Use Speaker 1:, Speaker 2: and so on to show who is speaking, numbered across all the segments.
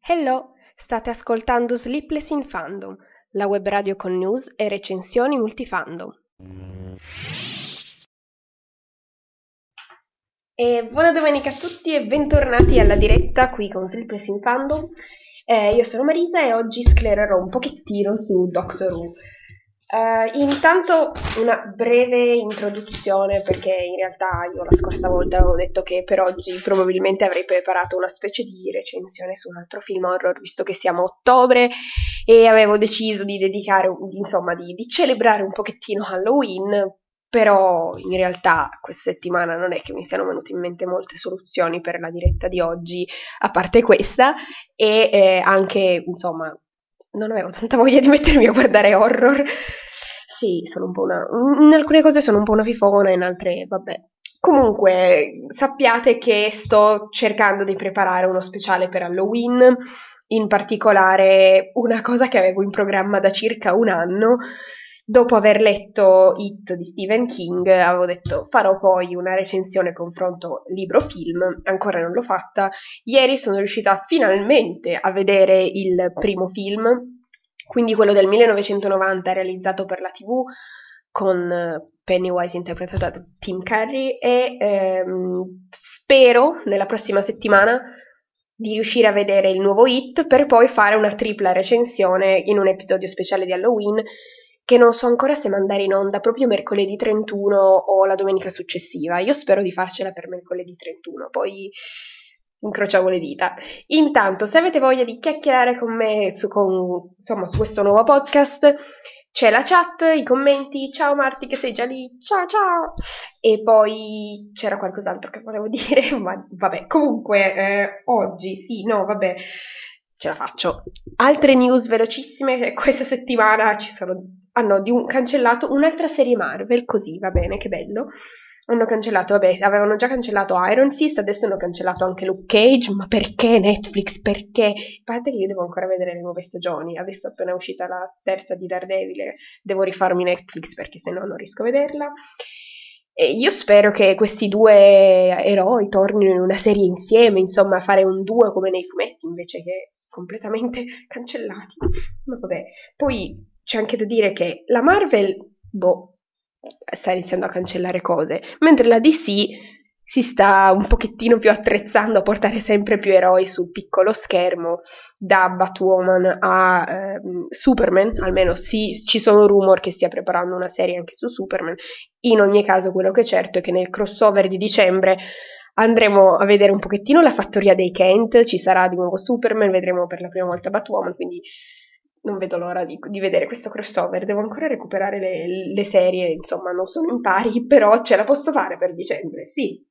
Speaker 1: Hello, state ascoltando Sleepless in Fandom, la web radio con news e recensioni multifandom. E buona domenica a tutti e bentornati alla diretta qui con Sleepless in Fandom. Eh, io sono Marisa e oggi sclererò un pochettino su Doctor Who. Uh, intanto una breve introduzione perché in realtà io la scorsa volta avevo detto che per oggi probabilmente avrei preparato una specie di recensione su un altro film horror visto che siamo a ottobre e avevo deciso di dedicare, insomma di, di celebrare un pochettino Halloween però in realtà questa settimana non è che mi siano venute in mente molte soluzioni per la diretta di oggi a parte questa e eh, anche insomma non avevo tanta voglia di mettermi a guardare horror. Sì, sono un po' una. In alcune cose sono un po' una fifona, in altre, vabbè. Comunque, sappiate che sto cercando di preparare uno speciale per Halloween, in particolare una cosa che avevo in programma da circa un anno. Dopo aver letto It di Stephen King, avevo detto farò poi una recensione confronto libro-film, ancora non l'ho fatta. Ieri sono riuscita finalmente a vedere il primo film, quindi quello del 1990 realizzato per la TV con Pennywise interpretato da Tim Curry e ehm, spero nella prossima settimana di riuscire a vedere il nuovo Hit per poi fare una tripla recensione in un episodio speciale di Halloween che non so ancora se mandare in onda proprio mercoledì 31 o la domenica successiva. Io spero di farcela per mercoledì 31, poi incrociamo le dita. Intanto, se avete voglia di chiacchierare con me su, con, insomma, su questo nuovo podcast, c'è la chat, i commenti, ciao Marti che sei già lì, ciao ciao! E poi c'era qualcos'altro che volevo dire, ma vabbè, comunque eh, oggi, sì, no, vabbè, ce la faccio. Altre news velocissime, questa settimana ci sono hanno un, cancellato un'altra serie Marvel, così va bene, che bello. Hanno cancellato, vabbè, avevano già cancellato Iron Fist, adesso hanno cancellato anche Luke Cage, ma perché Netflix? Perché? A parte che io devo ancora vedere le nuove stagioni, adesso appena è uscita la terza di Daredevil, devo rifarmi Netflix perché se no non riesco a vederla. E io spero che questi due eroi tornino in una serie insieme, insomma, fare un duo come nei fumetti invece che completamente cancellati. Ma vabbè, poi c'è anche da dire che la Marvel, boh, sta iniziando a cancellare cose, mentre la DC si sta un pochettino più attrezzando a portare sempre più eroi sul piccolo schermo, da Batwoman a eh, Superman, almeno sì, ci sono rumor che stia preparando una serie anche su Superman. In ogni caso, quello che è certo è che nel crossover di dicembre andremo a vedere un pochettino la fattoria dei Kent, ci sarà di nuovo Superman, vedremo per la prima volta Batwoman, quindi non vedo l'ora di, di, vedere questo crossover. Devo ancora recuperare le, le, serie, insomma, non sono in pari, però ce la posso fare per dicembre, sì.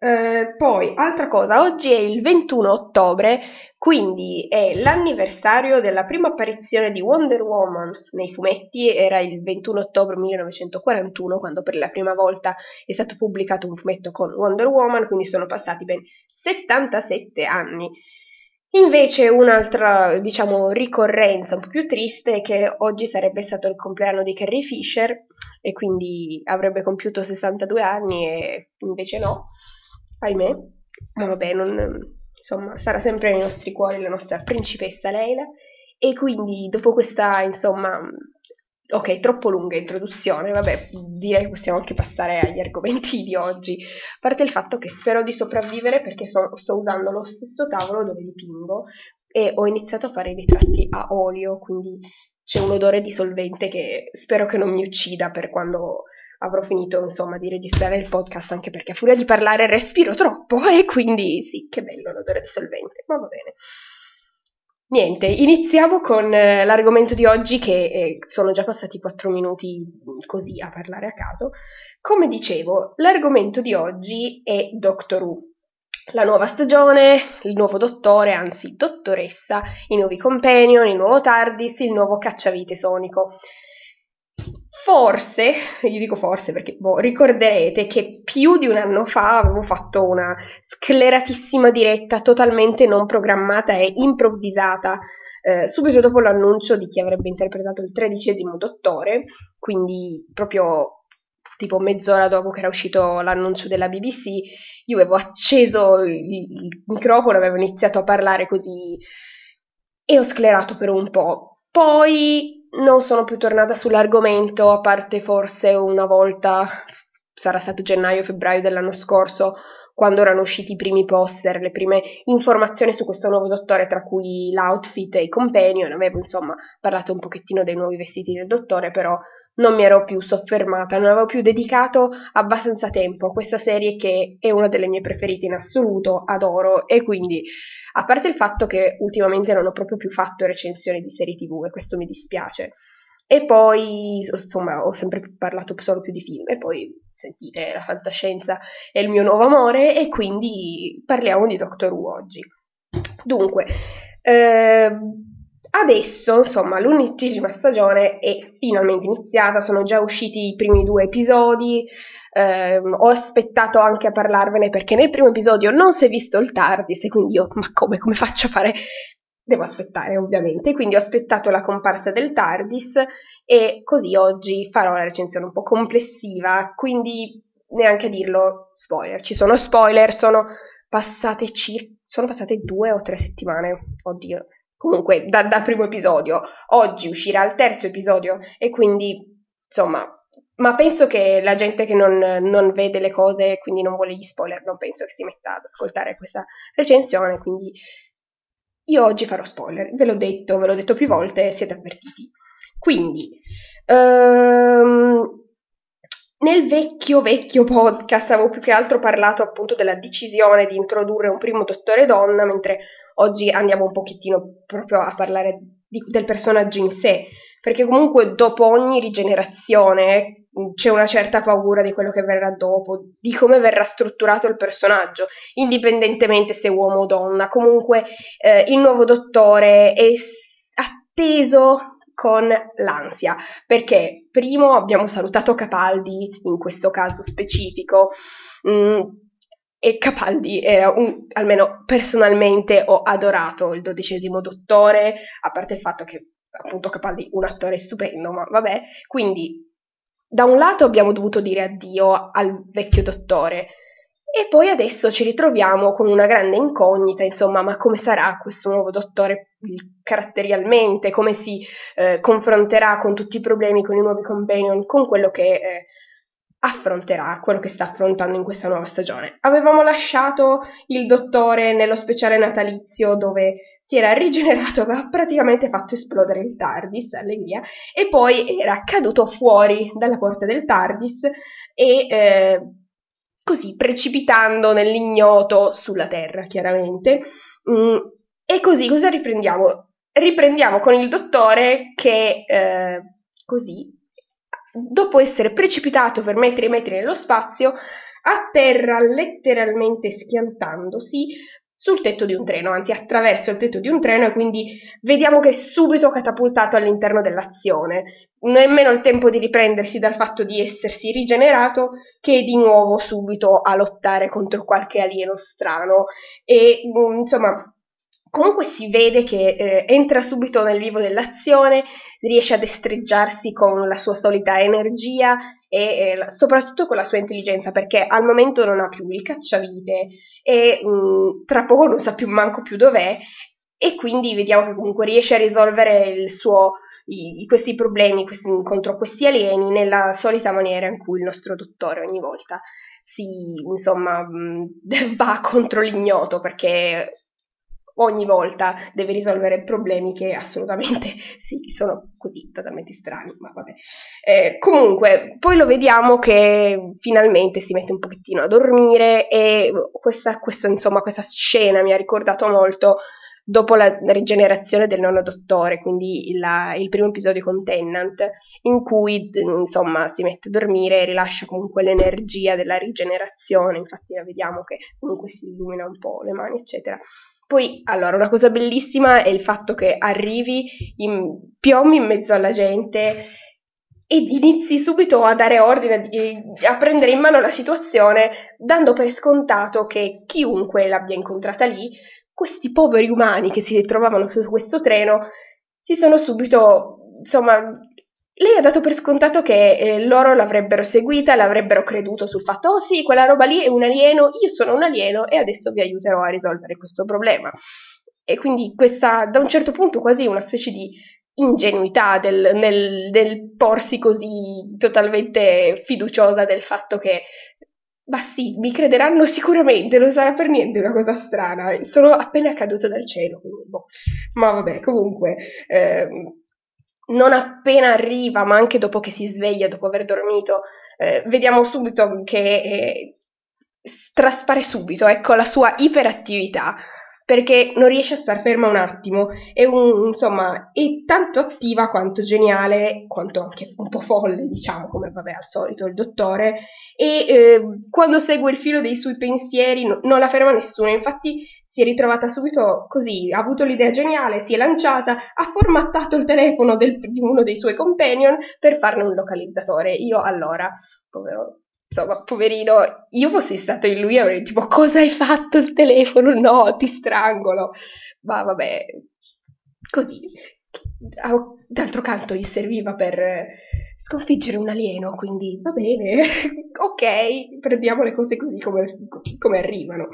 Speaker 1: Eh, poi, altra cosa, oggi è il 21 ottobre, quindi è l'anniversario della prima apparizione di Wonder Woman nei fumetti, era il 21 ottobre 1941, quando per la prima volta è stato pubblicato un fumetto con Wonder Woman, quindi sono passati ben 77 anni. Invece un'altra, diciamo, ricorrenza un po' più triste è che oggi sarebbe stato il compleanno di Carrie Fisher e quindi avrebbe compiuto 62 anni e invece no, ahimè. Ma vabbè, non, insomma, sarà sempre nei nostri cuori la nostra principessa Leila e quindi dopo questa, insomma, Ok, troppo lunga introduzione, vabbè, direi che possiamo anche passare agli argomenti di oggi. A parte il fatto che spero di sopravvivere perché so, sto usando lo stesso tavolo dove dipingo e ho iniziato a fare i ritratti a olio, quindi c'è un odore di solvente che spero che non mi uccida per quando avrò finito, insomma, di registrare il podcast, anche perché a furia di parlare respiro troppo e quindi sì, che bello l'odore di solvente, ma va bene. Niente, iniziamo con eh, l'argomento di oggi che eh, sono già passati 4 minuti così a parlare a caso. Come dicevo, l'argomento di oggi è Doctor Who. La nuova stagione, il nuovo dottore, anzi dottoressa, i nuovi companion, il nuovo TARDIS, il nuovo cacciavite sonico. Forse, io dico forse perché boh, ricorderete che più di un anno fa avevo fatto una scleratissima diretta totalmente non programmata e improvvisata eh, subito dopo l'annuncio di chi avrebbe interpretato il tredicesimo dottore, quindi proprio tipo mezz'ora dopo che era uscito l'annuncio della BBC, io avevo acceso il, microfono, avevo iniziato a parlare così e ho sclerato per un po'. Poi non sono più tornata sull'argomento, a parte forse una volta, sarà stato gennaio-febbraio dell'anno scorso, quando erano usciti i primi poster, le prime informazioni su questo nuovo dottore, tra cui l'outfit e i companion. Avevo insomma parlato un pochettino dei nuovi vestiti del dottore, però non mi ero più soffermata, non avevo più dedicato abbastanza tempo a questa serie che è una delle mie preferite in assoluto, adoro e quindi a parte il fatto che ultimamente non ho proprio più fatto recensioni di serie tv e questo mi dispiace. E poi, insomma, ho sempre parlato solo più di film e poi sentite, la fantascienza è il mio nuovo amore e quindi parliamo di Doctor Who oggi. Dunque, eh, Adesso, insomma, l'undicesima stagione è finalmente iniziata, sono già usciti i primi due episodi, ehm, ho aspettato anche a parlarvene perché nel primo episodio non si è visto il TARDIS e quindi io, ma come, come faccio a fare? Devo aspettare ovviamente, quindi ho aspettato la comparsa del TARDIS e così oggi farò la recensione un po' complessiva, quindi neanche a dirlo spoiler, ci sono spoiler, sono passate circa, sono passate due o tre settimane, oddio, comunque da, dal primo episodio. Oggi uscirà il terzo episodio e quindi, insomma, ma penso che la gente che non, non vede le cose e quindi non vuole gli spoiler, non penso che si metta ad ascoltare questa recensione, quindi io oggi farò spoiler, ve l'ho detto, ve l'ho detto più volte, siete avvertiti. Quindi, ehm, nel vecchio vecchio podcast avevo più che altro parlato appunto della decisione di introdurre un primo dottore donna, mentre oggi andiamo un pochettino proprio a parlare di, del personaggio in sé, perché comunque dopo ogni rigenerazione c'è una certa paura di quello che verrà dopo, di come verrà strutturato il personaggio, indipendentemente se uomo o donna. Comunque eh, il nuovo dottore è atteso con l'ansia, perché primo abbiamo salutato Capaldi, in questo caso specifico, mh, mm, e Capaldi era un, almeno personalmente ho adorato il dodicesimo dottore, a parte il fatto che appunto Capaldi un attore stupendo, ma vabbè, quindi da un lato abbiamo dovuto dire addio al vecchio dottore e poi adesso ci ritroviamo con una grande incognita, insomma, ma come sarà questo nuovo dottore caratterialmente, come si eh, confronterà con tutti i problemi, con i nuovi companion, con quello che eh, affronterà, quello che sta affrontando in questa nuova stagione. Avevamo lasciato il dottore nello speciale natalizio dove si era rigenerato, aveva praticamente fatto esplodere il TARDIS, allegria, e poi era caduto fuori dalla porta del TARDIS e eh, così precipitando nell'ignoto sulla Terra, chiaramente. Mm, e così cosa riprendiamo? Riprendiamo con il dottore che eh, così, dopo essere precipitato per metri e metri nello spazio, atterra letteralmente schiantandosi sul tetto di un treno, anzi attraverso il tetto di un treno e quindi vediamo che è subito catapultato all'interno dell'azione. Nemmeno il tempo di riprendersi dal fatto di essersi rigenerato che di nuovo subito a lottare contro qualche alieno strano e mm, insomma comunque si vede che eh, entra subito nel vivo dell'azione, riesce a destreggiarsi con la sua solita energia e eh, soprattutto con la sua intelligenza, perché al momento non ha più il cacciavite e mh, mm, tra poco non sa più manco più dov'è e quindi vediamo che comunque riesce a risolvere suo, i, questi problemi questi, contro questi alieni nella solita maniera in cui il nostro dottore ogni volta si insomma mm, va contro l'ignoto perché ogni volta deve risolvere problemi che assolutamente sì, sono così totalmente strani, ma vabbè. Eh, comunque, poi lo vediamo che finalmente si mette un pochettino a dormire e questa, questa, insomma, questa scena mi ha ricordato molto dopo la rigenerazione del nono dottore, quindi la, il primo episodio con Tennant, in cui insomma si mette a dormire e rilascia comunque l'energia della rigenerazione, infatti la vediamo che comunque si illumina un po' le mani, eccetera. Poi, allora, una cosa bellissima è il fatto che arrivi, in, piombi in mezzo alla gente e inizi subito a dare ordine, a prendere in mano la situazione, dando per scontato che chiunque l'abbia incontrata lì, questi poveri umani che si trovavano su questo treno, si sono subito, insomma, lei ha dato per scontato che eh, loro l'avrebbero seguita, l'avrebbero creduto sul fatto, oh sì, quella roba lì è un alieno, io sono un alieno e adesso vi aiuterò a risolvere questo problema. E quindi questa, da un certo punto, quasi una specie di ingenuità del, nel, nel porsi così totalmente fiduciosa del fatto che ma sì, mi crederanno sicuramente, non sarà per niente una cosa strana, sono appena caduto dal cielo, quindi boh. Ma vabbè, comunque, ehm, non appena arriva, ma anche dopo che si sveglia, dopo aver dormito, eh, vediamo subito che eh, traspare subito, ecco, la sua iperattività, perché non riesce a star ferma un attimo, è un, insomma, è tanto attiva quanto geniale, quanto anche un po' folle, diciamo, come vabbè al solito il dottore, e eh, quando segue il filo dei suoi pensieri no, non la ferma nessuno, infatti si è ritrovata subito così, ha avuto l'idea geniale, si è lanciata, ha formattato il telefono del, di uno dei suoi companion per farne un localizzatore. Io allora, povero, insomma, poverino, io fossi stato in lui avrei tipo cosa hai fatto il telefono? No, ti strangolo. Ma vabbè, così. D'altro canto gli serviva per sconfiggere un alieno, quindi va bene, ok, prendiamo le cose così come, come, arrivano.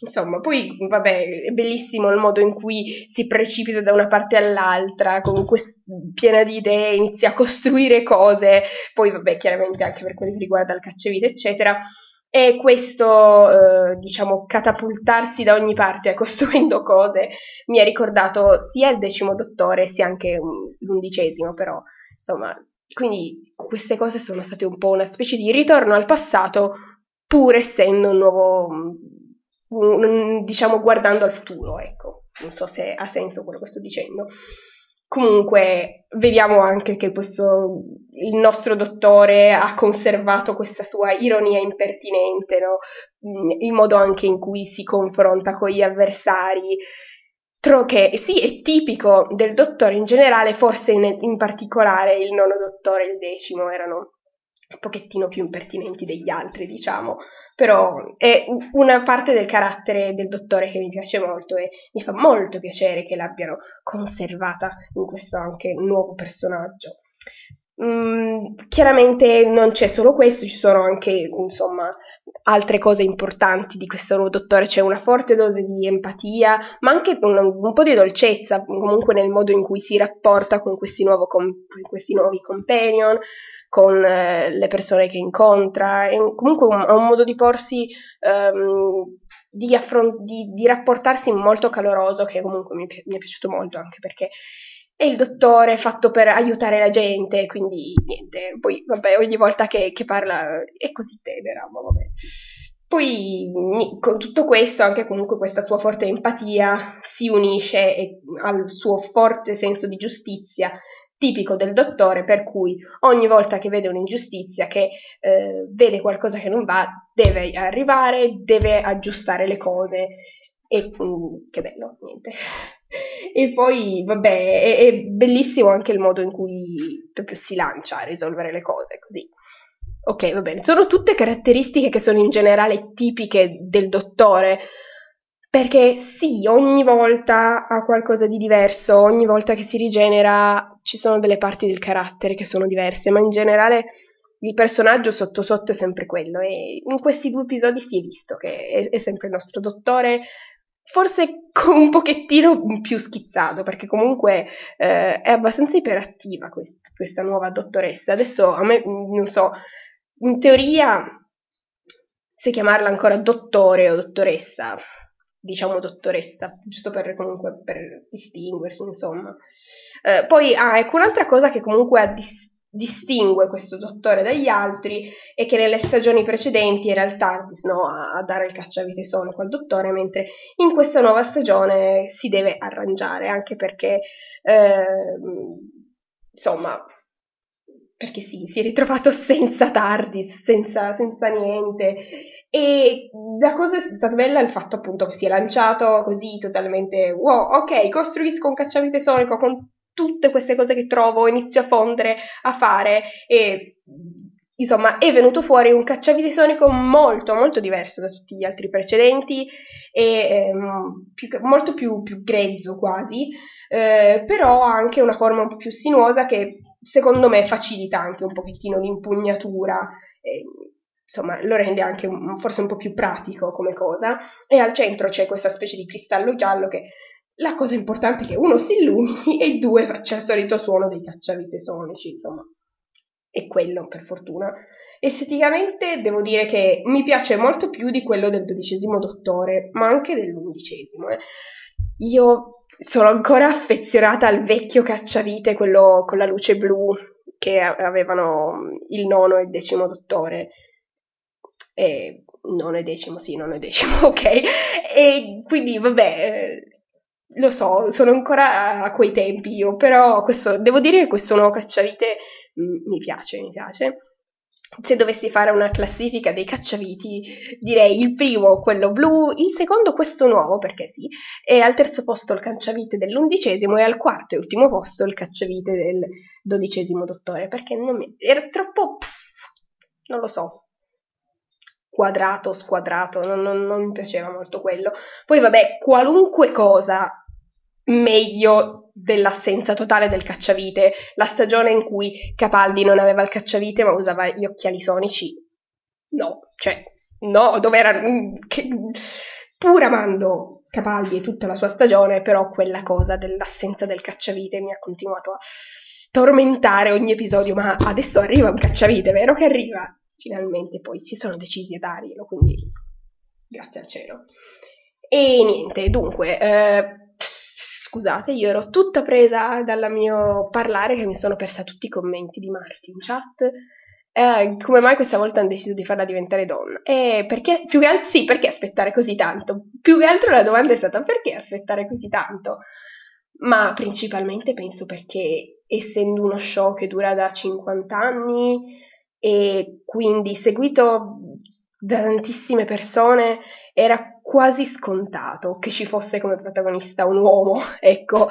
Speaker 1: Insomma, poi vabbè, è bellissimo il modo in cui si precipita da una parte all'altra, comunque piena di idee, inizia a costruire cose, poi vabbè, chiaramente anche per quello che riguarda il cacciavite, eccetera. E questo, eh, diciamo, catapultarsi da ogni parte costruendo cose mi ha ricordato sia il decimo dottore sia anche l'undicesimo, però insomma quindi queste cose sono state un po' una specie di ritorno al passato, pur essendo un nuovo, un, diciamo, guardando al futuro, ecco. Non so se ha senso quello che sto dicendo. Comunque, vediamo anche che questo, il nostro dottore ha conservato questa sua ironia impertinente, no? il modo anche in cui si confronta con gli avversari, che sì, è tipico del dottore in generale, forse in, in particolare il nono dottore e il decimo erano un pochettino più impertinenti degli altri, diciamo, però è una parte del carattere del dottore che mi piace molto e mi fa molto piacere che l'abbiano conservata in questo anche nuovo personaggio. Mm, chiaramente non c'è solo questo, ci sono anche insomma altre cose importanti di questo nuovo dottore, c'è una forte dose di empatia, ma anche un, un po' di dolcezza comunque nel modo in cui si rapporta con questi, com- questi nuovi companion, con eh, le persone che incontra, è comunque un, un modo di porsi, um, di, affront- di, di, rapportarsi molto caloroso che comunque mi, mi è piaciuto molto anche perché è il dottore fatto per aiutare la gente, quindi niente, poi vabbè, ogni volta che, che parla è così tenera, ma vabbè. Poi con tutto questo, anche comunque questa sua forte empatia si unisce al suo forte senso di giustizia tipico del dottore, per cui ogni volta che vede un'ingiustizia, che eh, vede qualcosa che non va, deve arrivare, deve aggiustare le cose e mm, che bello, niente. E poi, vabbè, è, è, bellissimo anche il modo in cui proprio si lancia a risolvere le cose, così. Ok, va bene. Sono tutte caratteristiche che sono in generale tipiche del dottore, perché sì, ogni volta ha qualcosa di diverso, ogni volta che si rigenera ci sono delle parti del carattere che sono diverse, ma in generale il personaggio sotto sotto è sempre quello e in questi due episodi si è visto che è, è sempre il nostro dottore forse un pochettino più schizzato, perché comunque eh, è abbastanza iperattiva quest- questa nuova dottoressa. Adesso a me, non so, in teoria, se chiamarla ancora dottore o dottoressa, diciamo dottoressa, giusto per comunque per distinguersi, insomma. Eh, poi, ah, ecco un'altra cosa che comunque ha dis- distingue questo dottore dagli altri e che nelle stagioni precedenti era il TARDIS no, a, dare il cacciavite sonico al dottore, mentre in questa nuova stagione si deve arrangiare, anche perché, eh, insomma, perché sì, si è ritrovato senza TARDIS, senza, senza niente. E la cosa è stata bella il fatto appunto che si è lanciato così totalmente, wow, ok, costruisco un cacciavite sonico con tutte queste cose che trovo, inizio a fondere, a fare e insomma è venuto fuori un cacciavite sonico molto molto diverso da tutti gli altri precedenti e ehm, più, molto più, più, grezzo quasi, eh, però ha anche una forma un po' più sinuosa che secondo me facilita anche un pochettino l'impugnatura. Eh, insomma, lo rende anche un, forse un po' più pratico come cosa. E al centro c'è questa specie di cristallo giallo che la cosa importante è che uno si illumini e due faccia il solito suono dei cacciavite sonici, insomma, è quello per fortuna. Esteticamente devo dire che mi piace molto più di quello del dodicesimo dottore, ma anche dell'undicesimo. Eh. Io sono ancora affezionata al vecchio cacciavite, quello con la luce blu che avevano il nono e il decimo dottore. E nono e decimo, sì, nono e decimo, ok. E quindi, vabbè, lo so, sono ancora a quei tempi io, però questo, devo dire che questo nuovo cacciavite mi piace, mi piace. Se dovessi fare una classifica dei cacciaviti, direi il primo quello blu, il secondo questo nuovo, perché sì, e al terzo posto il cacciavite dell'undicesimo e al quarto e ultimo posto il cacciavite del dodicesimo dottore, perché non mi... era troppo... non lo so, quadrato, squadrato, non, non, non mi piaceva molto quello. Poi vabbè, qualunque cosa meglio dell'assenza totale del cacciavite, la stagione in cui Capaldi non aveva il cacciavite ma usava gli occhiali sonici, no, cioè, no, dove era... Mm, che, pur amando Capaldi e tutta la sua stagione, però quella cosa dell'assenza del cacciavite mi ha continuato a tormentare ogni episodio, ma adesso arriva un cacciavite, vero che arriva? Finalmente poi si sono decisi a darglielo, quindi grazie al cielo. E niente, dunque, eh, scusate, io ero tutta presa dal mio parlare che mi sono persa tutti i commenti di Marti in chat. Eh, come mai questa volta hanno deciso di farla diventare donna? Eh, perché, più che altro, sì, perché aspettare così tanto? Più che altro la domanda è stata perché aspettare così tanto? Ma principalmente penso perché essendo uno show che dura da 50 anni, e quindi seguito da tantissime persone era quasi scontato che ci fosse come protagonista un uomo, ecco.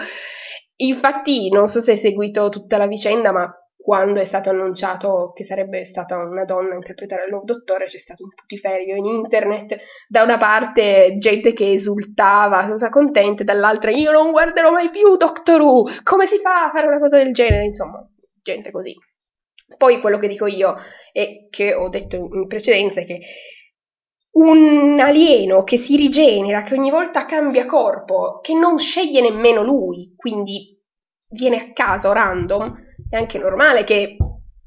Speaker 1: Infatti non so se hai seguito tutta la vicenda, ma quando è stato annunciato che sarebbe stata una donna a interpretare il nuovo dottore c'è stato un putiferio in internet, da una parte gente che esultava, cosa contenta, dall'altra io non guarderò mai più Doctor Who, come si fa a fare una cosa del genere, insomma, gente così. Poi quello che dico io e che ho detto in precedenza è che un alieno che si rigenera, che ogni volta cambia corpo, che non sceglie nemmeno lui, quindi viene a caso random, è anche normale che,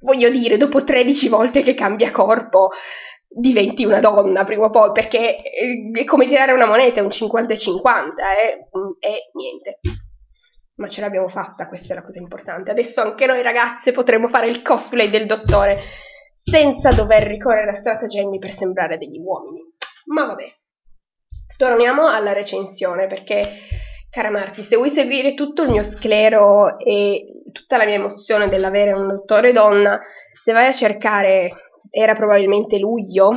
Speaker 1: voglio dire, dopo 13 volte che cambia corpo diventi una donna prima o poi, perché è come tirare una moneta, è un 50-50, eh? e niente ma ce l'abbiamo fatta, questa è la cosa importante. Adesso anche noi ragazze potremo fare il cosplay del dottore senza dover ricorrere a stratagemmi per sembrare degli uomini. Ma vabbè. Torniamo alla recensione perché, cara Marti, se vuoi seguire tutto il mio sclero e tutta la mia emozione dell'avere un dottore donna, se vai a cercare, era probabilmente luglio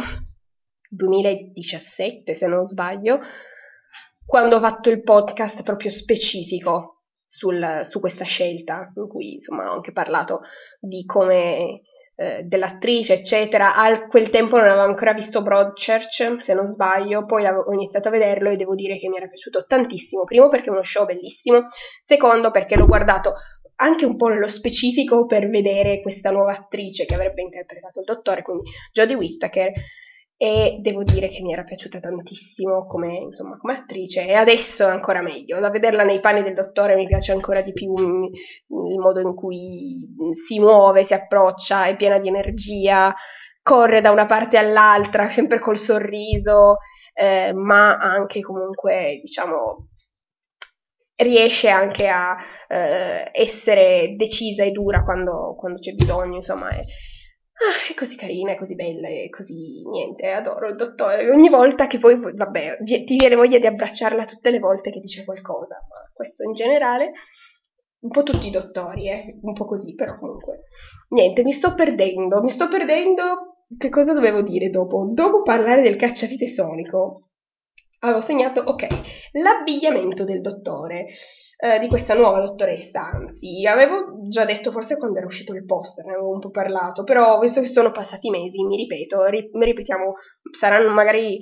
Speaker 1: 2017 se non sbaglio, quando ho fatto il podcast proprio specifico sul, su questa scelta, in cui insomma ho anche parlato di come eh, dell'attrice, eccetera. A quel tempo non avevo ancora visto Broadchurch, se non sbaglio, poi ho iniziato a vederlo e devo dire che mi era piaciuto tantissimo. Primo perché è uno show bellissimo, secondo perché l'ho guardato anche un po' nello specifico per vedere questa nuova attrice che avrebbe interpretato il dottore, quindi Jodie Whittaker, e devo dire che mi era piaciuta tantissimo come, insomma, come attrice e adesso ancora meglio. Da vederla nei panni del dottore mi piace ancora di più il modo in cui si muove, si approccia, è piena di energia, corre da una parte all'altra, sempre col sorriso, eh, ma anche comunque, diciamo, riesce anche a eh, essere decisa e dura quando, quando c'è bisogno, insomma, è, ah, è, così carina, è così bella, è così niente, adoro il dottore. Ogni volta che poi, vabbè, ti viene voglia di abbracciarla tutte le volte che dice qualcosa, ma questo in generale un po' tutti i dottori, eh? un po' così, però comunque. Niente, mi sto perdendo, mi sto perdendo. Che cosa dovevo dire dopo? Dopo parlare del cacciavite sonico, avevo segnato, ok, l'abbigliamento del dottore, eh, di questa nuova dottoressa, anzi, avevo già detto forse quando era uscito il poster, ne avevo un po' parlato, però visto che sono passati mesi, mi ripeto, ri- ripetiamo, saranno magari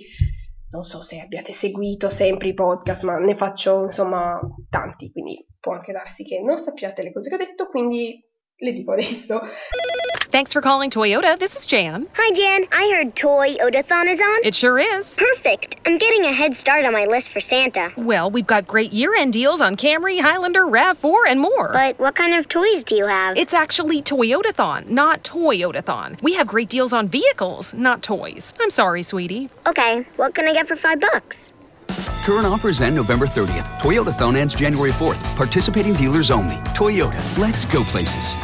Speaker 1: non so se abbiate seguito sempre i podcast, ma ne faccio insomma tanti, quindi può anche darsi che non sappiate le cose che ho detto, quindi le dico adesso.
Speaker 2: Thanks for calling Toyota. This is Jan.
Speaker 3: Hi, Jan. I heard Toy Odathon is on.
Speaker 2: It sure is.
Speaker 3: Perfect. I'm getting a head start on my list for Santa.
Speaker 2: Well, we've got great year end deals on Camry, Highlander, RAV4, and more.
Speaker 3: But what kind of toys do you have?
Speaker 2: It's actually Toyotathon, not Toyotathon. We have great deals on vehicles, not toys. I'm sorry, sweetie.
Speaker 3: Okay. What can I get for five bucks?
Speaker 4: Current offers end November 30th. Toyota phone ends January 4th. Participating dealers only. Toyota. Let's go places.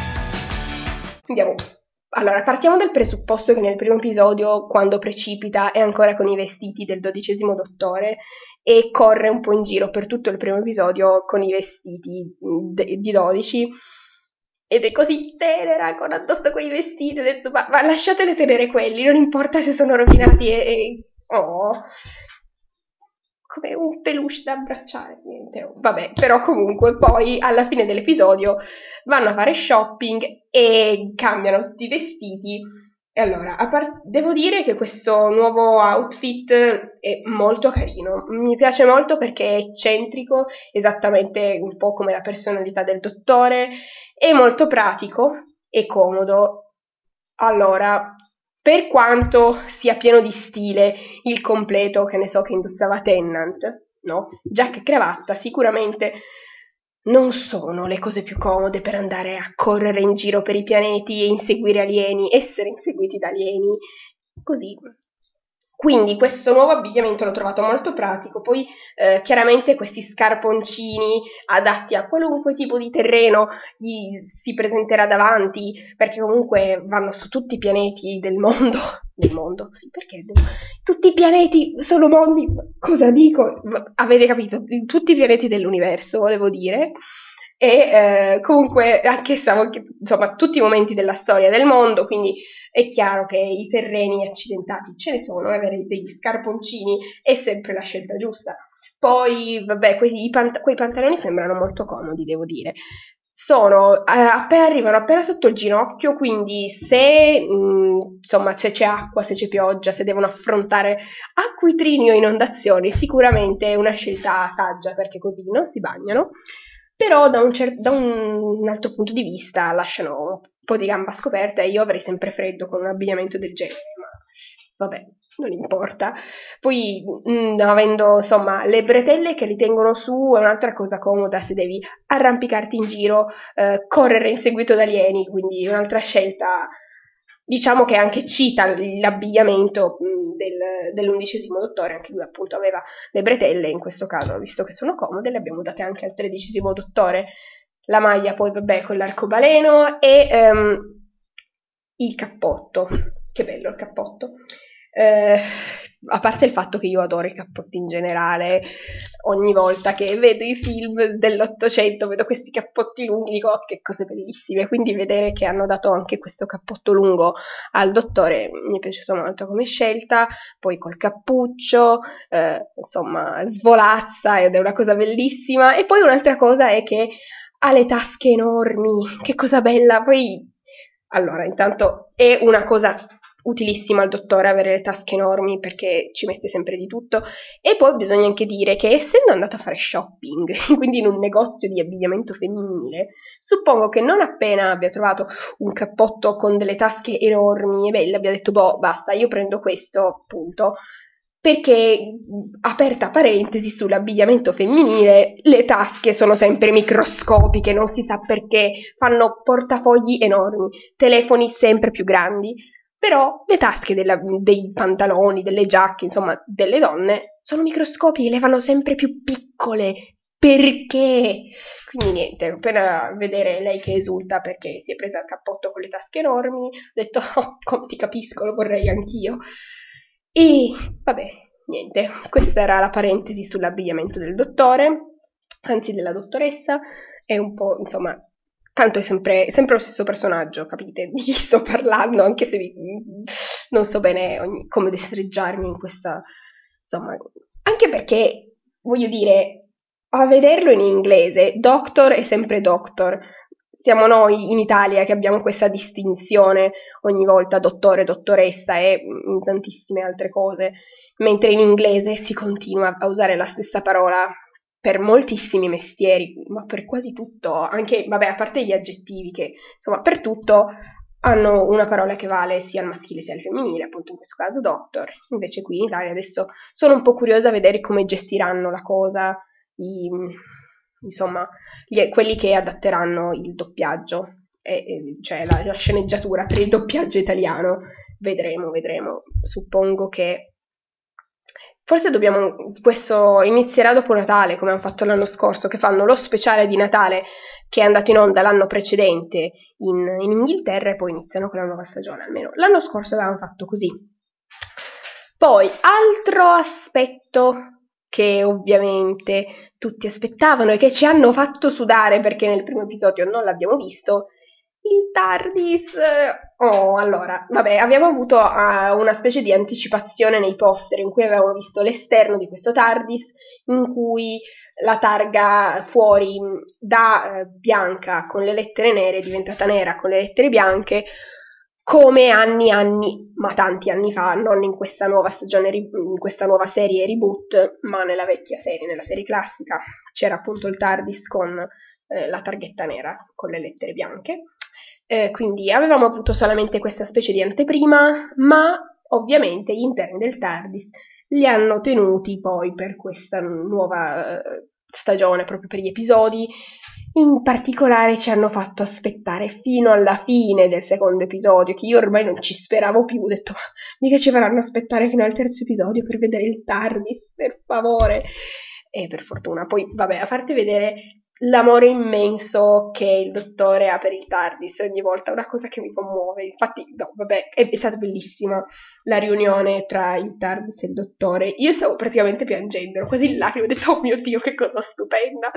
Speaker 1: Andiamo. Allora, partiamo dal presupposto che nel primo episodio, quando precipita, è ancora con i vestiti del dodicesimo dottore e corre un po' in giro per tutto il primo episodio con i vestiti di 12 ed è così tenera con addosso quei vestiti ho detto ma, ma lasciatele tenere quelli non importa se sono rovinati e, e... oh come un peluche da abbracciare, niente, vabbè, però comunque poi alla fine dell'episodio vanno a fare shopping e cambiano tutti i vestiti. E allora, par- devo dire che questo nuovo outfit è molto carino, mi piace molto perché è eccentrico, esattamente un po' come la personalità del dottore, è molto pratico e comodo. Allora, per quanto sia pieno di stile il completo, che ne so, che indossava Tennant, no? Giacca e cravatta sicuramente non sono le cose più comode per andare a correre in giro per i pianeti e inseguire alieni, essere inseguiti da alieni, così quindi questo nuovo abbigliamento l'ho trovato molto pratico, poi eh, chiaramente questi scarponcini adatti a qualunque tipo di terreno gli si presenterà davanti, perché comunque vanno su tutti i pianeti del mondo, del mondo, sì perché tutti i pianeti sono mondi, cosa dico? Avete capito? Tutti i pianeti dell'universo, volevo dire e eh, comunque anche stavo, insomma tutti i momenti della storia del mondo, quindi è chiaro che i terreni accidentati ce ne sono, avere degli scarponcini è sempre la scelta giusta. Poi, vabbè, quei, pant- quei pantaloni sembrano molto comodi, devo dire. Sono eh, appena arrivano appena sotto il ginocchio, quindi se mh, mm, insomma c'è, c'è, acqua, se c'è pioggia, se devono affrontare acquitrini o inondazioni, sicuramente è una scelta saggia perché così non si bagnano però da un, cer- da un altro punto di vista lasciano un po' di gamba scoperta e io avrei sempre freddo con un abbigliamento del genere, ma vabbè, non importa. Poi, mh, mm, avendo insomma le bretelle che li tengono su, è un'altra cosa comoda se devi arrampicarti in giro, eh, correre inseguito da alieni, quindi un'altra scelta diciamo che anche cita l'abbigliamento del, dell'undicesimo dottore, anche lui appunto aveva le bretelle, in questo caso, visto che sono comode, le abbiamo date anche al tredicesimo dottore, la maglia poi vabbè con l'arcobaleno e um, il cappotto, che bello il cappotto. Eh, a parte il fatto che io adoro i cappotti in generale, ogni volta che vedo i film dell'Ottocento, vedo questi cappotti lunghi, dico oh, che cose bellissime, quindi vedere che hanno dato anche questo cappotto lungo al dottore mi è piaciuto molto come scelta, poi col cappuccio, eh, insomma, svolazza ed è una cosa bellissima, e poi un'altra cosa è che ha le tasche enormi, che cosa bella, poi allora, intanto è una cosa utilissima al dottore avere le tasche enormi perché ci mette sempre di tutto. E poi bisogna anche dire che essendo andata a fare shopping, quindi in un negozio di abbigliamento femminile, suppongo che non appena abbia trovato un cappotto con delle tasche enormi e belle abbia detto boh basta io prendo questo appunto perché aperta parentesi sull'abbigliamento femminile, le tasche sono sempre microscopiche, non si sa perché, fanno portafogli enormi, telefoni sempre più grandi, però le tasche della, dei pantaloni, delle giacche, insomma, delle donne sono microscopiche, le fanno sempre più piccole, perché? Quindi niente, appena vedere lei che esulta perché si è presa il cappotto con le tasche enormi, ho detto, oh, ti capisco, lo vorrei anch'io. E vabbè, niente, questa era la parentesi sull'abbigliamento del dottore, anzi della dottoressa, è un po', insomma, tanto è sempre, sempre, lo stesso personaggio, capite? Di chi sto parlando, anche se vi, non so bene ogni, come destreggiarmi in questa, insomma, anche perché, voglio dire, a vederlo in inglese, doctor è sempre doctor, siamo noi in Italia che abbiamo questa distinzione ogni volta dottore, dottoressa e in tantissime altre cose, mentre in inglese si continua a usare la stessa parola per moltissimi mestieri, ma per quasi tutto, anche, vabbè, a parte gli aggettivi che, insomma, per tutto hanno una parola che vale sia al maschile sia al femminile, appunto in questo caso doctor. Invece qui in Italia adesso sono un po' curiosa a vedere come gestiranno la cosa, i, insomma, gli, quelli che adatteranno il doppiaggio, e, e, cioè la, la sceneggiatura per il doppiaggio italiano. Vedremo, vedremo. Suppongo che Forse dobbiamo, questo inizierà dopo Natale, come hanno fatto l'anno scorso, che fanno lo speciale di Natale che è andato in onda l'anno precedente in, in, Inghilterra e poi iniziano con la nuova stagione, almeno l'anno scorso avevano fatto così. Poi, altro aspetto che ovviamente tutti aspettavano e che ci hanno fatto sudare perché nel primo episodio non l'abbiamo visto, il TARDIS. Oh, allora, vabbè, abbiamo avuto uh, una specie di anticipazione nei poster in cui avevamo visto l'esterno di questo TARDIS, in cui la targa fuori da uh, bianca con le lettere nere è diventata nera con le lettere bianche, come anni, anni, ma tanti anni fa, non in questa nuova stagione, in questa nuova serie reboot, ma nella vecchia serie, nella serie classica, c'era appunto il TARDIS con eh, la targhetta nera con le lettere bianche. Eh, quindi avevamo avuto solamente questa specie di anteprima, ma ovviamente gli interni del TARDIS li hanno tenuti poi per questa nuova eh, stagione, proprio per gli episodi. In particolare ci hanno fatto aspettare fino alla fine del secondo episodio, che io ormai non ci speravo più, ho detto mica ci faranno aspettare fino al terzo episodio per vedere il TARDIS, per favore. E per fortuna, poi vabbè, a parte vedere l'amore immenso che il dottore ha per il TARDIS ogni volta, una cosa che mi commuove. Infatti, no, vabbè, è, è stata bellissima la riunione tra il TARDIS e il dottore. Io stavo praticamente piangendo, ero quasi in lacrime, ho detto, oh mio Dio, che cosa stupenda!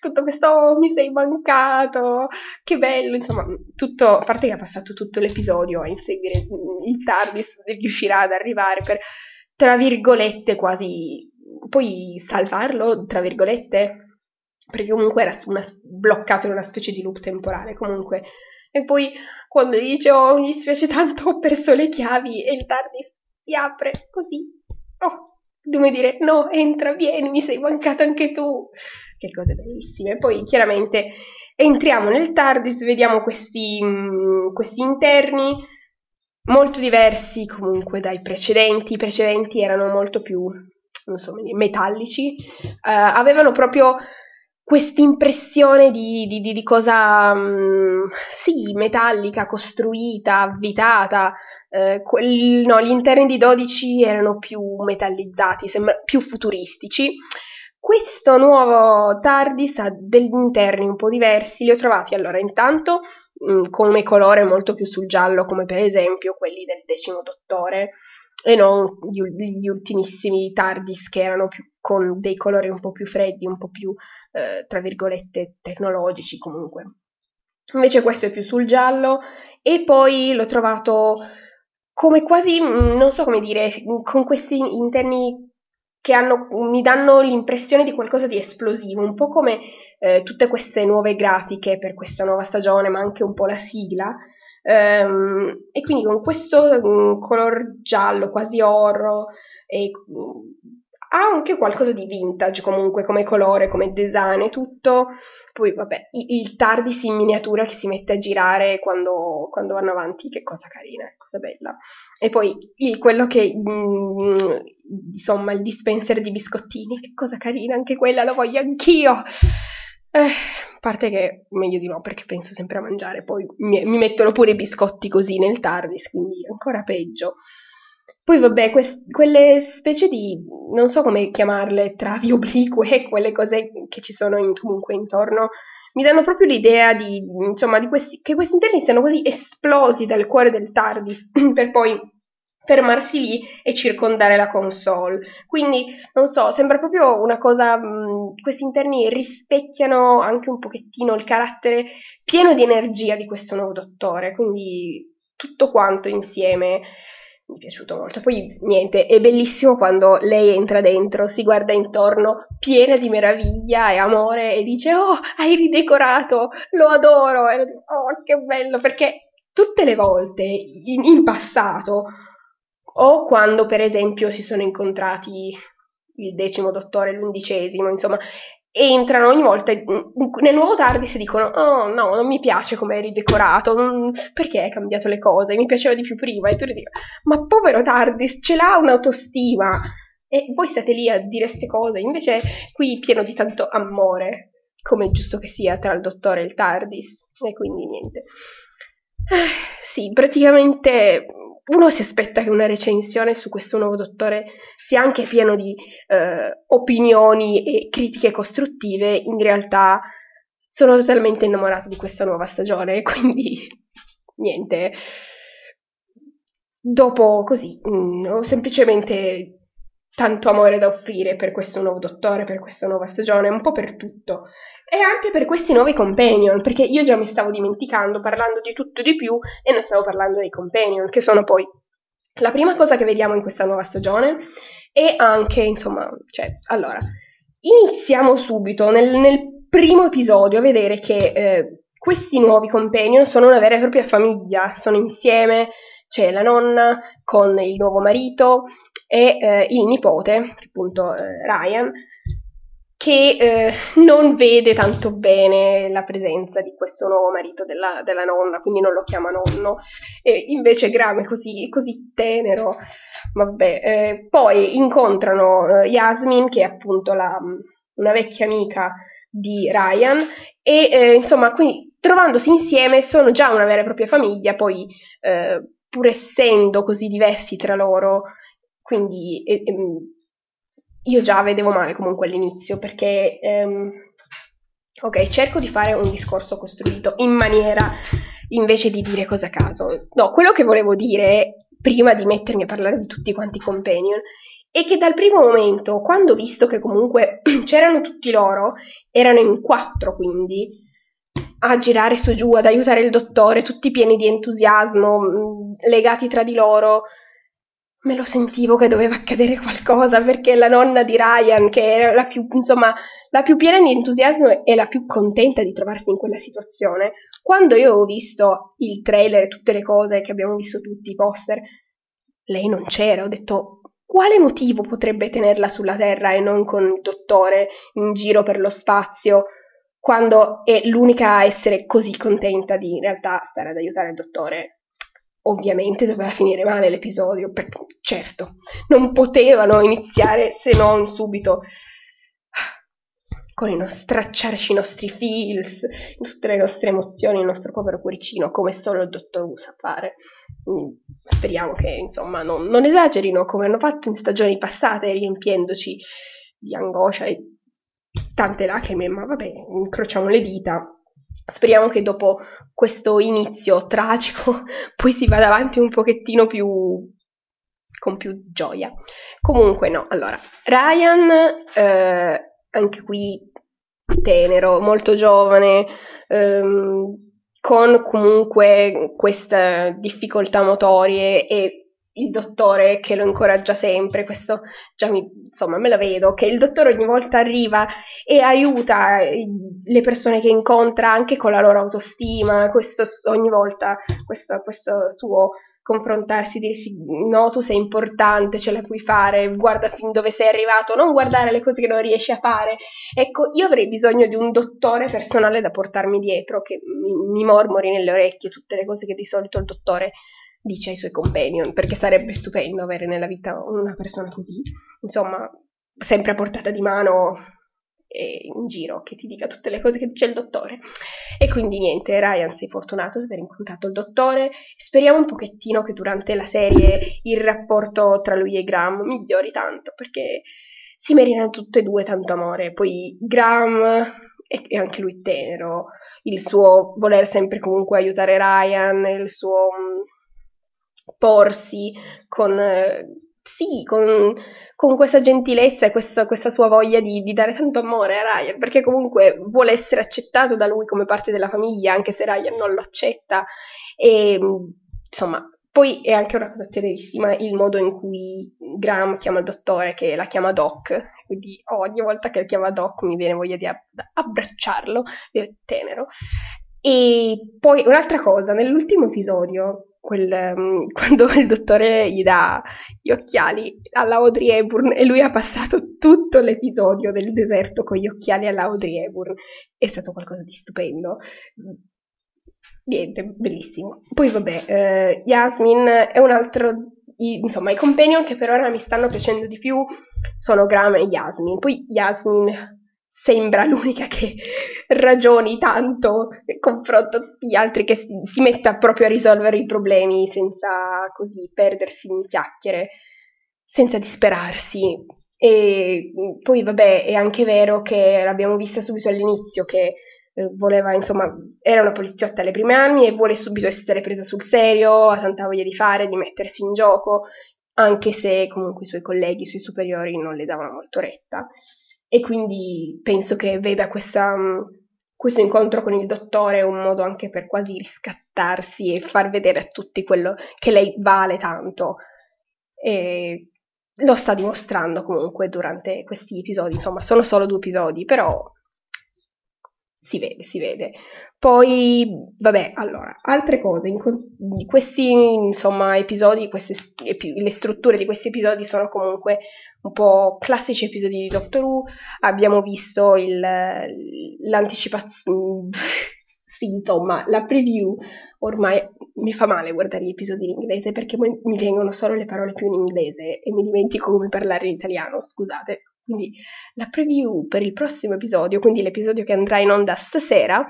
Speaker 1: Tutto questo, oh, mi sei mancato, che bello, insomma, tutto, a parte che ha passato tutto l'episodio a inseguire il TARDIS, riuscirà ad arrivare per, tra virgolette, quasi, puoi salvarlo, tra virgolette, perché comunque era una, bloccato in una specie di loop temporale comunque. E poi quando dice oh mi dispiace tanto ho perso le chiavi e il TARDIS si apre così. Oh, come dire no, entra, vieni, mi sei mancato anche tu. Che cose bellissime. Poi chiaramente entriamo nel TARDIS, vediamo questi, mh, questi interni molto diversi comunque dai precedenti. I precedenti erano molto più, so, metallici. Uh, avevano proprio questa impressione di, di, di, cosa, mh, sì, metallica, costruita, avvitata. Eh, quel, no, gli interni di 12 erano più metallizzati, sembra, più futuristici. Questo nuovo TARDIS ha degli interni un po' diversi, li ho trovati allora intanto mh, come colore molto più sul giallo, come per esempio quelli del decimo dottore, e non gli, gli ultimissimi TARDIS che erano più, con dei colori un po' più freddi, un po' più eh, tra virgolette tecnologici comunque. Invece questo è più sul giallo e poi l'ho trovato come quasi, mm, non so come dire, con questi interni che hanno, mi danno l'impressione di qualcosa di esplosivo, un po' come eh, tutte queste nuove grafiche per questa nuova stagione, ma anche un po' la sigla. Um, e quindi con questo um, color giallo, quasi oro, e ha anche qualcosa di vintage comunque come colore, come design e tutto. Poi vabbè, il TARDIS in miniatura che si mette a girare quando, quando vanno avanti, che cosa carina, cosa bella. E poi il, quello che, mm, insomma, il dispenser di biscottini, che cosa carina, anche quella lo voglio anch'io. Eh, a parte che meglio di no, perché penso sempre a mangiare, poi mi, mi mettono pure i biscotti così nel TARDIS, quindi ancora peggio. Poi vabbè, que- quelle specie di, non so come chiamarle, travi oblique, quelle cose che ci sono in, comunque intorno, mi danno proprio l'idea di, insomma, di questi, che questi interni siano così esplosi dal cuore del TARDIS per poi fermarsi lì e circondare la console. Quindi, non so, sembra proprio una cosa, mh, questi interni rispecchiano anche un pochettino il carattere pieno di energia di questo nuovo dottore, quindi tutto quanto insieme mi è piaciuto molto. Poi niente, è bellissimo quando lei entra dentro, si guarda intorno, piena di meraviglia e amore, e dice: Oh, hai ridecorato, lo adoro! E, oh, che bello! Perché tutte le volte in, in passato, o quando per esempio si sono incontrati il decimo dottore l'undicesimo, insomma, entrano ogni volta nel nuovo TARDIS e dicono oh no, non mi piace come è ridecorato, non, perché hai cambiato le cose, mi piaceva di più prima. E tu dici ma povero TARDIS ce l'ha un'autostima. E voi state lì a dire queste cose, invece qui pieno di tanto amore, come è giusto che sia tra il dottore e il TARDIS. E quindi niente. Eh, sì, praticamente uno si aspetta che una recensione su questo nuovo dottore sia anche pieno di eh, opinioni e critiche costruttive, in realtà sono totalmente innamorato di questa nuova stagione, quindi niente. Dopo così, mh, mm, ho semplicemente tanto amore da offrire per questo nuovo dottore, per questa nuova stagione, un po' per tutto. E anche per questi nuovi companion, perché io già mi stavo dimenticando parlando di tutto e di più e non stavo parlando dei companion, che sono poi la prima cosa che vediamo in questa nuova stagione e anche, insomma, cioè, allora, iniziamo subito nel, nel primo episodio a vedere che eh, questi nuovi companion sono una vera e propria famiglia, sono insieme, c'è la nonna con il nuovo marito, e eh, il nipote, appunto eh, Ryan, che eh, non vede tanto bene la presenza di questo nuovo marito della, della nonna, quindi non lo chiama nonno, e invece Graham è così, così tenero. Vabbè, eh, poi incontrano eh, Yasmin, che è appunto la, una vecchia amica di Ryan, e eh, insomma, quindi trovandosi insieme sono già una vera e propria famiglia, poi pur essendo così diversi tra loro, quindi io già vedevo male comunque all'inizio perché, ehm, ok, cerco di fare un discorso costruito in maniera invece di dire cose a caso. No, quello che volevo dire prima di mettermi a parlare di tutti quanti i companion è che dal primo momento, quando ho visto che comunque c'erano tutti loro, erano in quattro quindi, a girare su e giù, ad aiutare il dottore, tutti pieni di entusiasmo, legati tra di loro, me lo sentivo che doveva accadere qualcosa perché la nonna di Ryan, che era la più, insomma, la più piena di entusiasmo e la più contenta di trovarsi in quella situazione, quando io ho visto il trailer e tutte le cose che abbiamo visto tutti, i poster, lei non c'era, ho detto quale motivo potrebbe tenerla sulla Terra e non con il dottore in giro per lo spazio, quando è l'unica a essere così contenta di in realtà stare ad aiutare il dottore? Ovviamente doveva finire male l'episodio, perché certo, non potevano iniziare se non subito con il stracciarci i nostri feels, tutte le nostre emozioni, il nostro povero cuoricino, come solo il dottor Wu sa fare. Speriamo che insomma non, non esagerino come hanno fatto in stagioni passate, riempiendoci di angoscia e tante lacrime, ma vabbè, incrociamo le dita Speriamo che dopo questo inizio tragico poi si vada avanti un pochettino più con più gioia. Comunque no, allora, Ryan eh, anche qui tenero, molto giovane, ehm, con comunque queste difficoltà motorie e il dottore che lo incoraggia sempre, questo già mi, insomma me la vedo, che il dottore ogni volta arriva e aiuta eh, le persone che incontra anche con la loro autostima, questo ogni volta, questo, questo suo confrontarsi, dirsi no, tu sei importante, ce la puoi fare, guarda fin dove sei arrivato, non guardare le cose che non riesci a fare. Ecco, io avrei bisogno di un dottore personale da portarmi dietro, che mi, mi mormori nelle orecchie tutte le cose che di solito il dottore dice ai suoi companion, perché sarebbe stupendo avere nella vita una persona così, insomma, sempre a portata di mano in giro che ti dica tutte le cose che dice il dottore. E quindi niente, Ryan sei fortunato di aver incontrato il dottore. Speriamo un pochettino che durante la serie il rapporto tra lui e Graham migliori tanto, perché si meritano tutte e due tanto amore. Poi Graham è anche lui tenero, il suo voler sempre comunque aiutare Ryan, il suo mm, porsi con, eh, sì, con, con, questa gentilezza e questa, questa sua voglia di, di, dare tanto amore a Ryan, perché comunque vuole essere accettato da lui come parte della famiglia, anche se Ryan non lo accetta. E insomma, poi è anche una cosa tenerissima il modo in cui Graham chiama il dottore, che la chiama Doc, quindi ogni volta che la chiama Doc mi viene voglia di abbracciarlo, è tenero. E poi un'altra cosa, nell'ultimo episodio, quel, um, quando il dottore gli dà gli occhiali alla Audrey Hepburn e lui ha passato tutto l'episodio del deserto con gli occhiali alla Audrey Hepburn, è stato qualcosa di stupendo niente, bellissimo. Poi vabbè, eh, Yasmin è un altro, insomma, i companion che per ora mi stanno piacendo di più sono Graham e Yasmin. Poi Yasmin sembra l'unica che ragioni tanto nel confronto a tutti gli altri, che si, si metta proprio a risolvere i problemi senza così perdersi in chiacchiere, senza disperarsi. E poi vabbè, è anche vero che l'abbiamo vista subito all'inizio che eh, voleva, insomma, era una poliziotta alle prime anni e vuole subito essere presa sul serio, ha tanta voglia di fare, di mettersi in gioco, anche se comunque i suoi colleghi, i suoi superiori non le davano molto retta. E quindi penso che veda questa, mm, questo incontro con il dottore un modo anche per quasi riscattarsi e far vedere a tutti quello che lei vale tanto. E lo sta dimostrando comunque durante questi episodi, insomma, sono solo due episodi, però si vede, si vede. Poi, vabbè, allora, altre cose, in, questi, insomma, episodi, queste, le strutture di questi episodi sono comunque un po' classici episodi di Doctor Who, abbiamo visto il, l'anticipazione, sì, insomma, la preview, ormai mi fa male guardare gli episodi in inglese perché mi vengono solo le parole più in inglese e mi dimentico come parlare in italiano, scusate, quindi la preview per il prossimo episodio, quindi l'episodio che andrà in onda stasera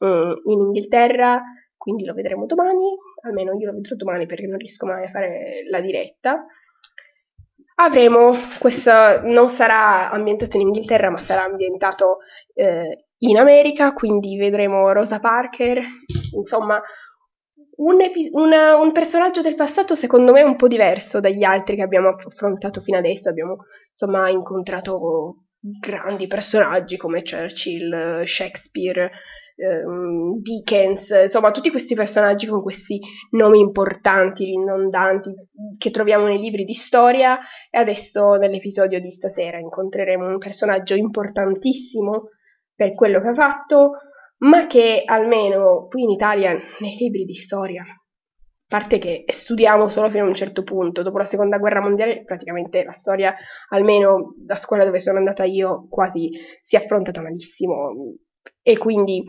Speaker 1: um, in Inghilterra, quindi lo vedremo domani, almeno io lo vedrò domani perché non riesco mai a fare la diretta. Avremo questo, non sarà ambientato in Inghilterra, ma sarà ambientato eh, in America, quindi vedremo Rosa Parker, insomma un, epi- una, un, personaggio del passato secondo me un po' diverso dagli altri che abbiamo affrontato fino adesso. Abbiamo insomma incontrato grandi personaggi come Churchill, Shakespeare, ehm, Dickens, insomma tutti questi personaggi con questi nomi importanti, rinondanti che troviamo nei libri di storia e adesso nell'episodio di stasera incontreremo un personaggio importantissimo per quello che ha fatto, ma che almeno qui in Italia nei libri di storia, a parte che studiamo solo fino a un certo punto, dopo la seconda guerra mondiale praticamente la storia, almeno da scuola dove sono andata io, quasi si è affrontata malissimo e quindi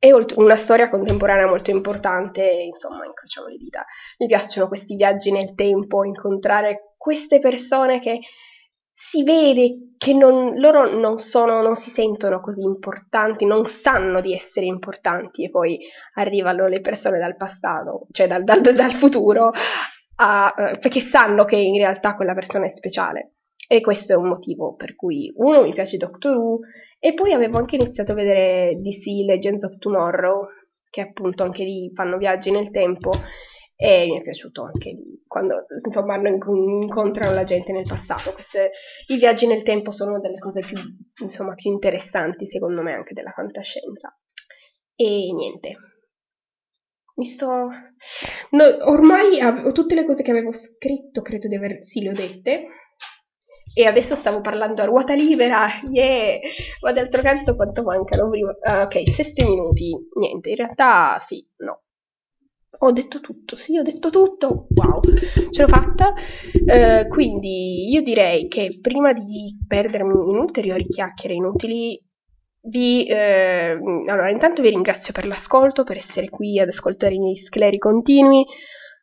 Speaker 1: è una storia contemporanea molto importante, insomma, incrociamo le dita. Mi piacciono questi viaggi nel tempo, incontrare queste persone che si vede che non, loro non, sono, non si sentono così importanti, non sanno di essere importanti e poi arrivano le persone dal passato, cioè dal, dal, dal futuro, a, uh, perché sanno che in realtà quella persona è speciale. E questo è un motivo per cui uno mi piace Doctor Who e poi avevo anche iniziato a vedere DC Legends of Tomorrow, che appunto anche lì fanno viaggi nel tempo e mi è piaciuto anche quando insomma incontrano la gente nel passato. Queste, I viaggi nel tempo sono delle cose più, insomma, più interessanti secondo me anche della fantascienza. E niente. Mi sto... No, ormai avevo, tutte le cose che avevo scritto credo di aver... sì, le ho dette. E adesso stavo parlando a ruota libera, yeah! Ma d'altro canto quanto mancano? Uh, ok, 7 minuti. Niente, in realtà sì, no ho detto tutto, sì, ho detto tutto, wow, ce l'ho fatta. Eh, quindi io direi che prima di perdermi in ulteriori chiacchiere inutili, vi, eh, allora, intanto vi ringrazio per l'ascolto, per essere qui ad ascoltare i miei scleri continui.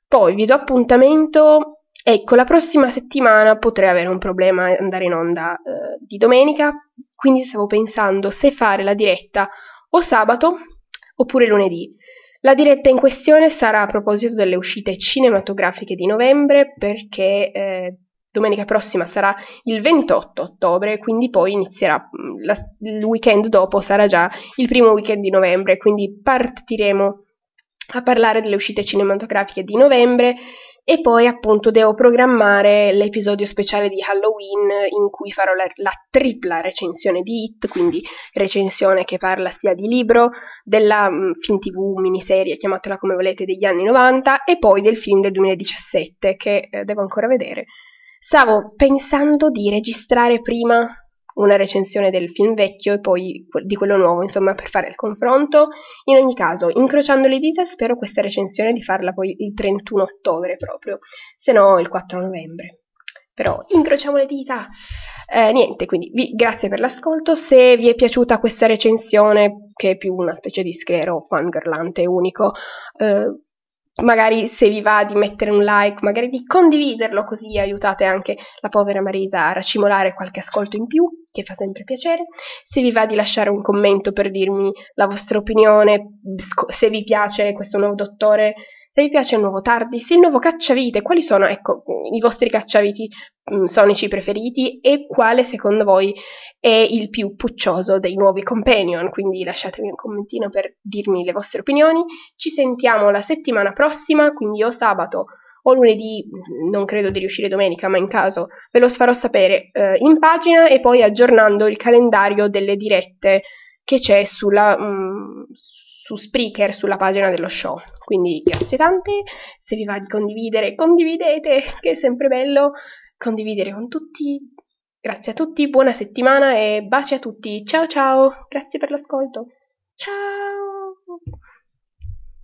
Speaker 1: Poi vi do appuntamento Ecco, la prossima settimana potrei avere un problema andare in onda eh, di domenica, quindi stavo pensando se fare la diretta o sabato oppure lunedì. La diretta in questione sarà a proposito delle uscite cinematografiche di novembre perché eh, domenica prossima sarà il 28 ottobre, quindi poi inizierà mm, la, il weekend dopo, sarà già il primo weekend di novembre, quindi partiremo a parlare delle uscite cinematografiche di novembre e poi appunto devo programmare l'episodio speciale di Halloween in cui farò la, la, tripla recensione di Hit, quindi recensione che parla sia di libro, della mh, mm, film tv miniserie, chiamatela come volete, degli anni 90 e poi del film del 2017 che eh, devo ancora vedere. Stavo pensando di registrare prima una recensione del film vecchio e poi di quello nuovo, insomma, per fare il confronto. In ogni caso, incrociando le dita, spero questa recensione di farla poi il 31 ottobre proprio, se no il 4 novembre. Però incrociamo le dita. Eh, niente, quindi vi, grazie per l'ascolto. Se vi è piaciuta questa recensione, che è più una specie di sclero fangirlante unico, eh, magari se vi va di mettere un like, magari di condividerlo così aiutate anche la povera Marisa a racimolare qualche ascolto in più, che fa sempre piacere. Se vi va di lasciare un commento per dirmi la vostra opinione, se vi piace questo nuovo dottore, se vi piace il nuovo TARDIS, il nuovo cacciavite, quali sono ecco, i vostri cacciaviti mh, mm, sonici preferiti e quale secondo voi è il più puccioso dei nuovi companion? Quindi lasciatemi un commentino per dirmi le vostre opinioni. Ci sentiamo la settimana prossima, quindi o sabato o lunedì, non credo di riuscire domenica, ma in caso ve lo farò sapere eh, in pagina e poi aggiornando il calendario delle dirette che c'è sulla, mh, mm, su Spreaker, sulla pagina dello show. Quindi grazie tante, se vi va di condividere, condividete, che è sempre bello condividere con tutti. Grazie a tutti, buona settimana e baci a tutti. Ciao ciao, grazie per l'ascolto. Ciao.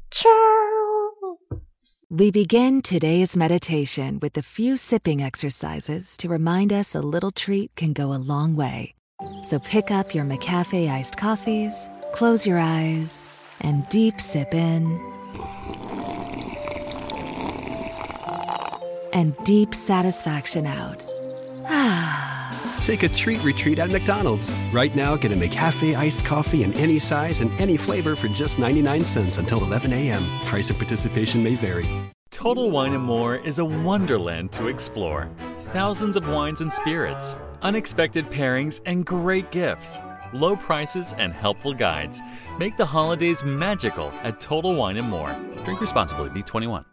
Speaker 1: Ciao.
Speaker 5: We begin today's meditation with a few sipping exercises to remind us a little treat can go a long way. So pick up your McCafe iced coffees, close your eyes, and deep sip in and deep satisfaction out.
Speaker 6: Take a treat retreat at McDonald's. Right now, get a McCafe iced coffee in any size and any flavor for just 99 cents until 11 a.m. Price of participation may vary.
Speaker 7: Total Wine and More is a wonderland to explore. Thousands of wines and spirits, unexpected pairings, and great gifts. Low prices and helpful guides make the holidays magical at Total Wine and More. Drink responsibly, be 21.